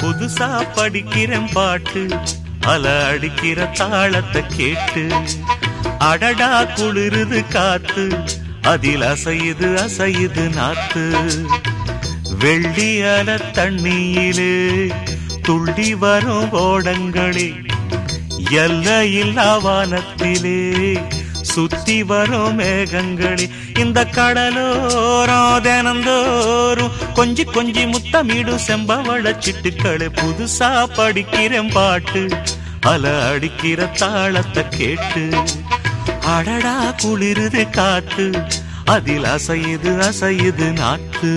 புதுசா படிக்கிறேன் பாட்டு அல அடிக்கிற தாளத்தை கேட்டு அடடா குளிருது காத்து அதில் அசையுது அசையுது நாத்து. வெள்ளி அல தண்ணியிலே துள்ளி வரும் ஓடங்களே இல்லா வானத்திலே சுத்தி வரும் மேகங்களே. இந்த கடலோரம் தினந்தோறும் கொஞ்சி கொஞ்சி முத்தமிடும் செம்பவள சிட்டுக்களை புதுசா படிக்கிறேன் பாட்டு. அல அடிக்கிற தாளத்தை கேட்டு அடடா குளிருது காத்து. அதில் அசையுது அசையுது நாட்டு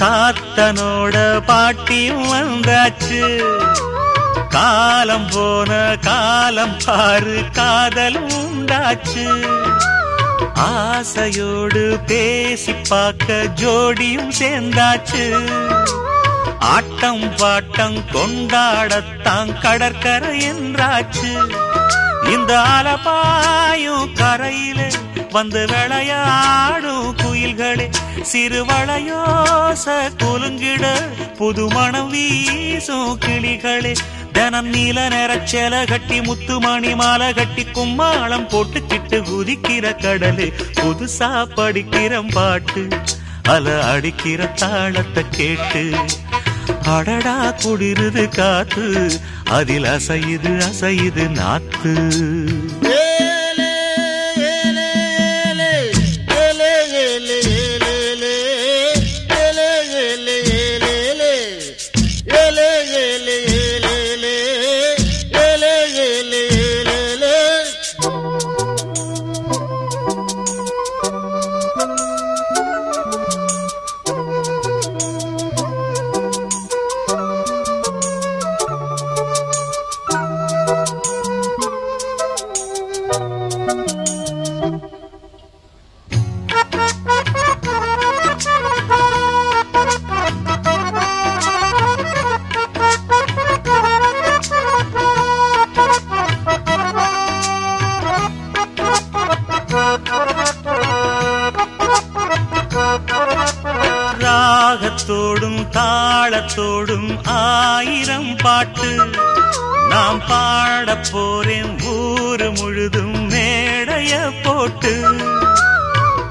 தாத்தனோட பாட்டியும் வந்தாச்சு. காலம் போன காலம் பாரு காதலும் உண்டாச்சு. ஆசையோடு பேசி பார்க்க ஜோடியும் சேர்ந்தாச்சு. ஆட்டம் பாட்டம் கொண்டாடத்தான் கடற்கரை என்றாச்சு. இந்த அலபாயும் கரையிலே வந்து விளையாடும் குயில்களே சிறு வளையோச குலுங்கிட புது மனம் வீசும் கிளிகளே. தனம் நீல நிறச்சல கட்டி முத்துமணி மாலை கட்டி கும்மாளம் போட்டுக்கிட்டு குதிக்கிற கடலு. புதுசா படிக்கிற பாட்டு அல அடிக்கிற தாளத்தை கேட்டு. அடடா குடிருது காத்து அதில் அசையுது அசையுது நாத்து.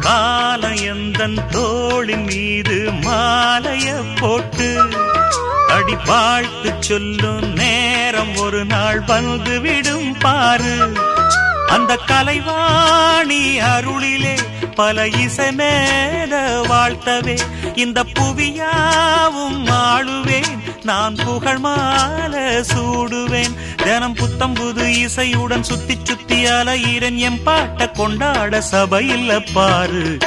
காலையந்தன் தோளின் மீது மாலைய போட்டு அடி வாழ்த்து சொல்லும் நேரம் ஒரு நாள் வந்து விடும் பாரு. அந்த கலைவாணி அருளிலே பல இசை மேல வாழ்த்தவே இந்த புவியாவும் ஆளுவேன். நான் புகழ் மால சூடுவேன். தினம் புத்தம் புது இசையுடன் சுத்தி சுத்தி அலையிறன் எம் பாட்ட கொண்டாட சபையில் பாரு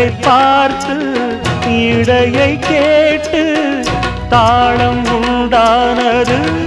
இடையை பார்த்து இடையை கேட்டு தாளம் உண்டானது.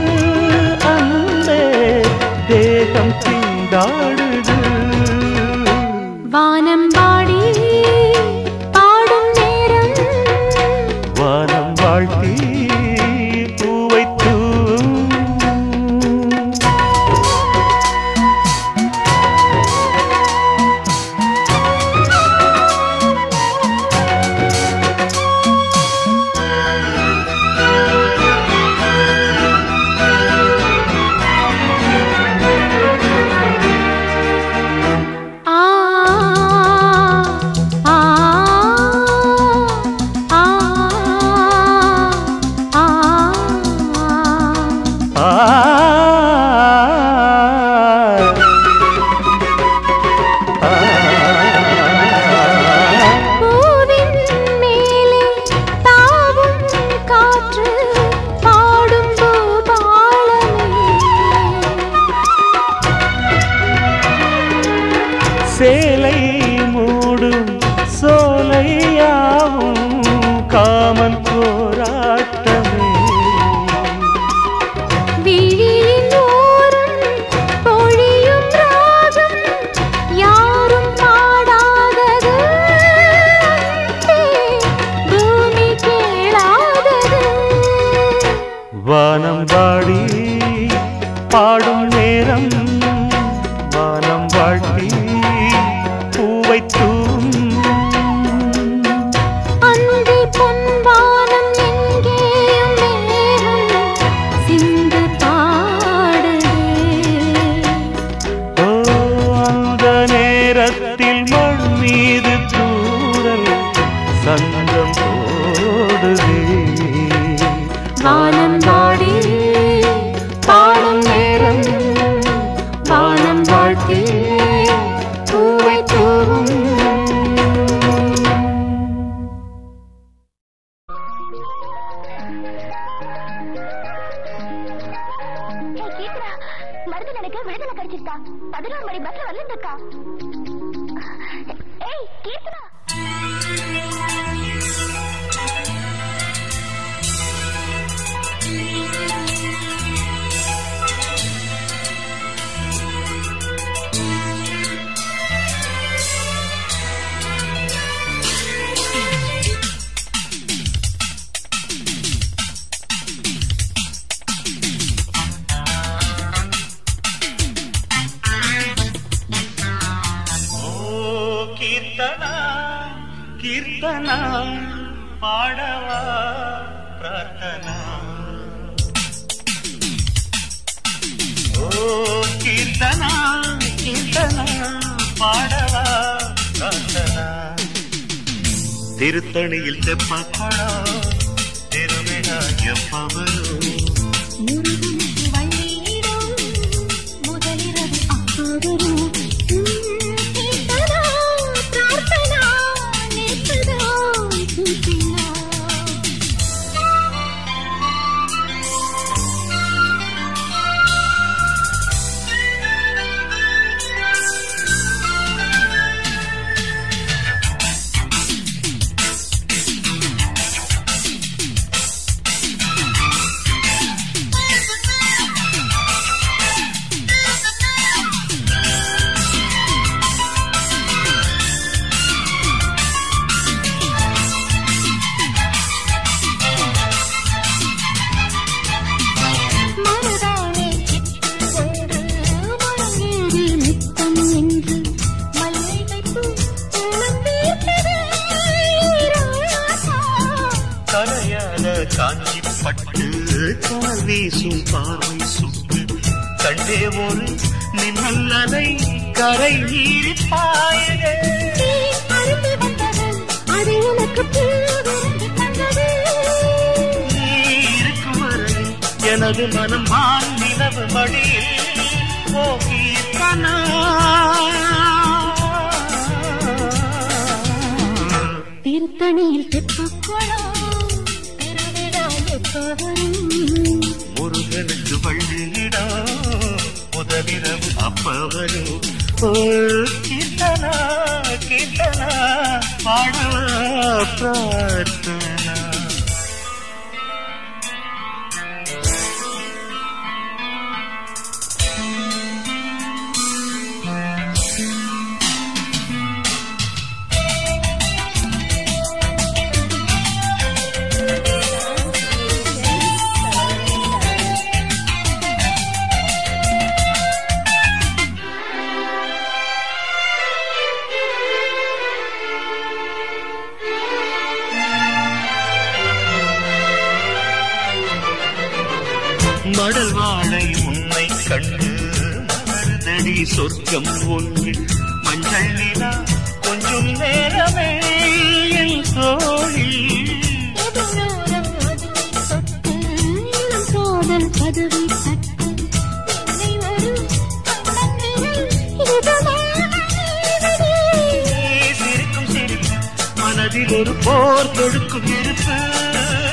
பாடும் நேரம் തിരുത്തണിയിൽ തെപ്പക്കൊള തിരുമേനായ പവര காஞ்சி பட்டு கால் வீசும் பார்வை சுட்டு கண்டே ஒரு நின்னல் அதை கரை நீர் பாயதே எனது மனம் மான் நிலவு மடியில் போகியிருக்கனா? திருத்தணியில் தெப்பக்குளம் வரும் முருகனுக்கு வள்ளிடா முதலிரவு அப்ப வரும் கீர்த்தனா கீர்த்தனா பாடவா சொர்க்கம் ஒன்று மஞ்சள் நிலா கொஞ்சம் நேரமே என் தோழி காதல் கதவை சிரிக்கும் சிரிக்கும் மனதில் ஒரு போர் தொடுக்கும் இருப்பேன்.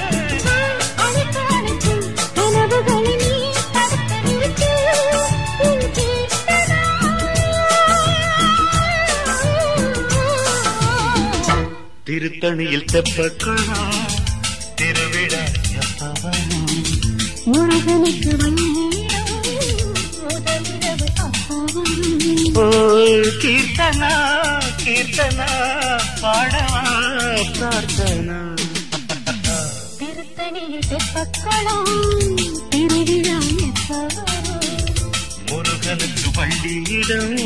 திருத்தணியில் தெப்பக்கணா திருவிழா முருகனுக்கு கீர்த்தனா கீர்த்தனா பாடவா பிரார்த்தனா. திருத்தணியில் தெப்பக்கணம் திருவிழா முருகனுக்கு பள்ளியிடம்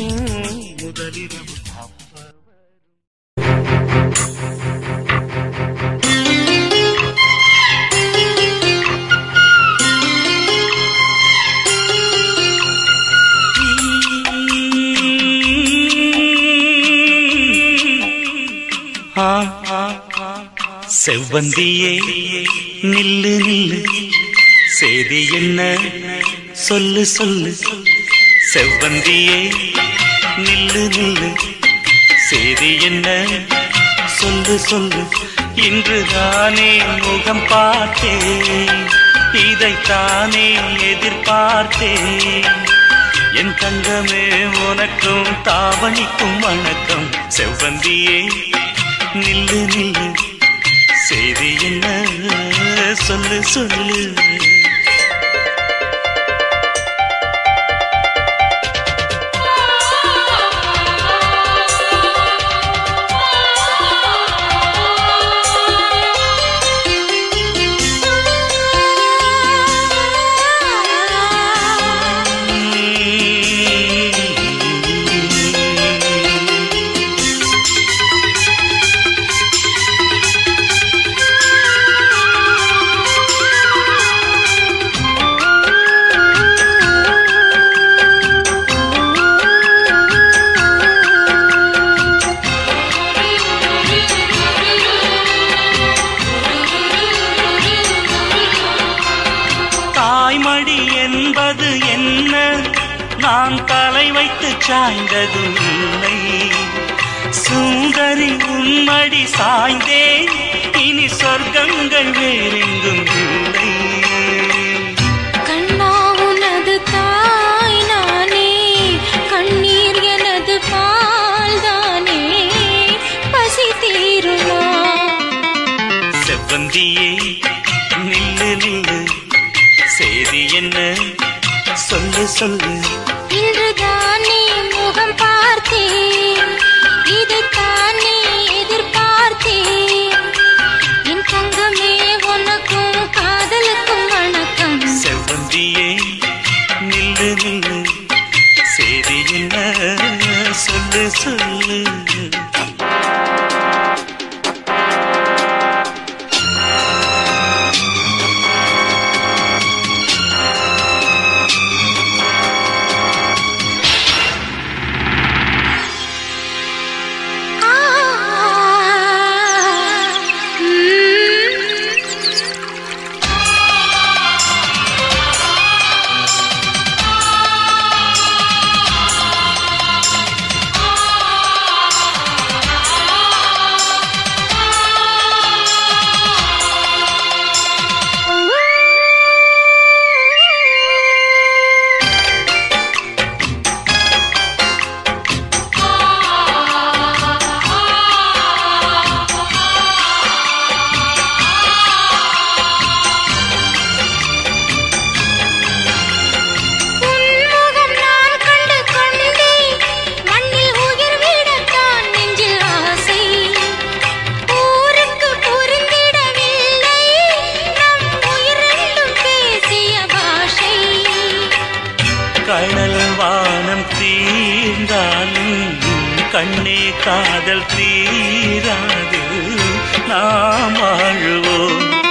செவ்வந்தியே நில்லு நில்லு. செய்தி என்ன? சொல்லு சொல்லு. செவ்வந்தியே நில்லு நில்லு. செய்தி என்ன? சொல்லு சொல்லு. இன்றுதானே முகம் பார்த்தேன். இதைத்தானே எதிர்பார்த்தேன். என் தங்கமே உனக்கும் தாவணிக்கும் வணக்கம். செவ்வந்தியே நில்லு நில்லு. செய்தி என்ன? சொல்லு சொல்லு. சொல்லு. வானம் தீர்ந்தாலும் கண்ணே காதல் தீராது. நாம் வாழுவோம்.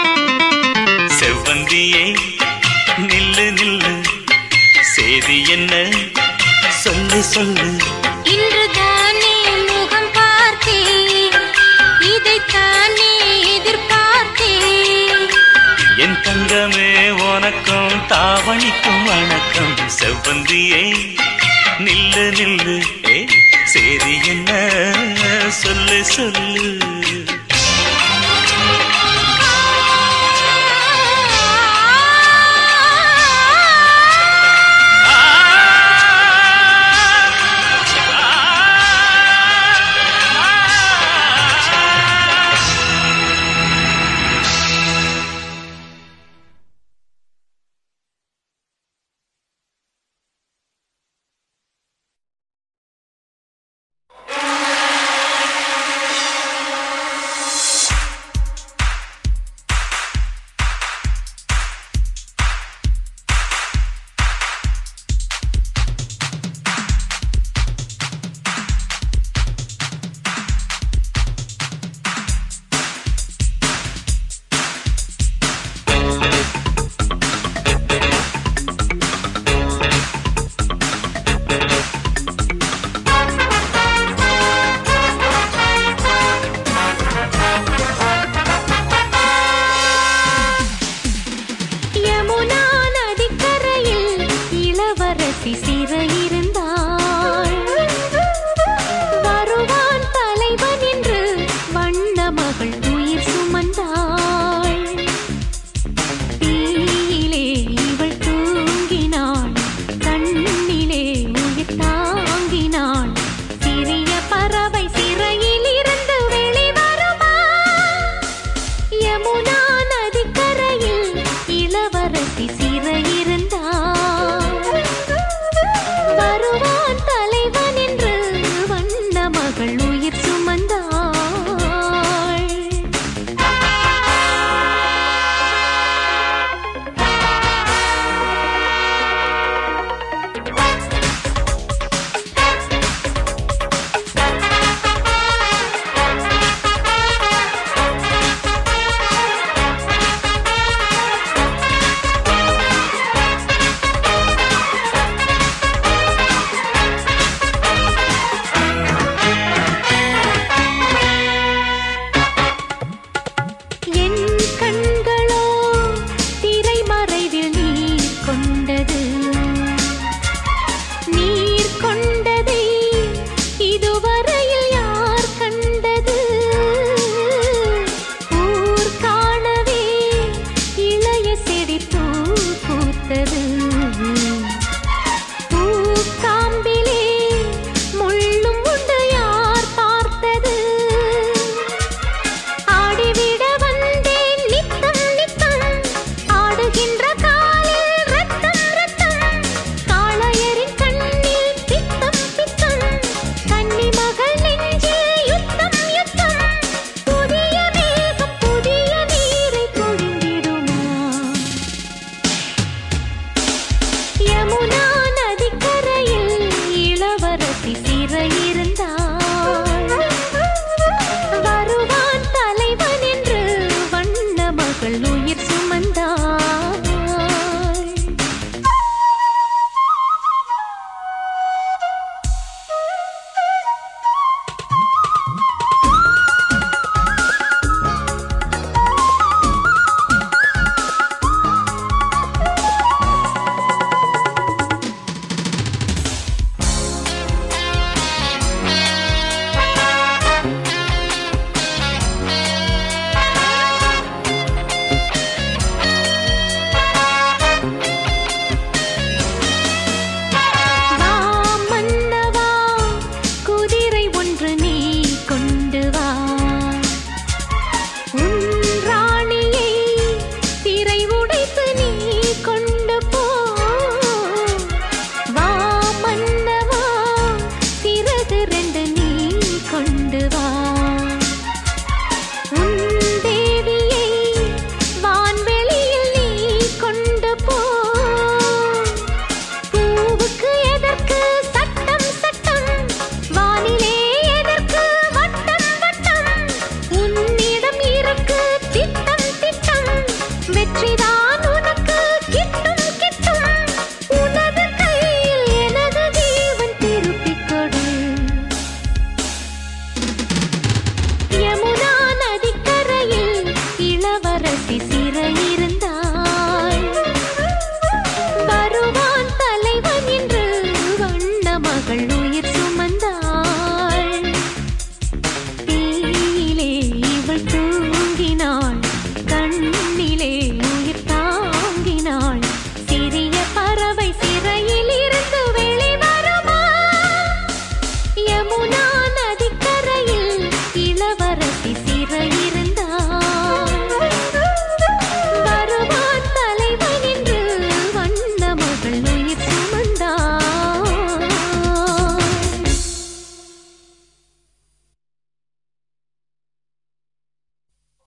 செவ்வந்தியே நில்லு நில்லு. செய்தி என்ன? சொல்லு சொல்லு. இன்றுதானே முகம் பார்த்தேன். இதைத்தானே எதிர்பார்த்தேன். என் தங்கமே உனக்கும் தாவணிக்கும் வணக்கம் செவ்வந்தியை நில்லு நில்லு. ஏ சரி என்ன? சொல்லு சொல்லு.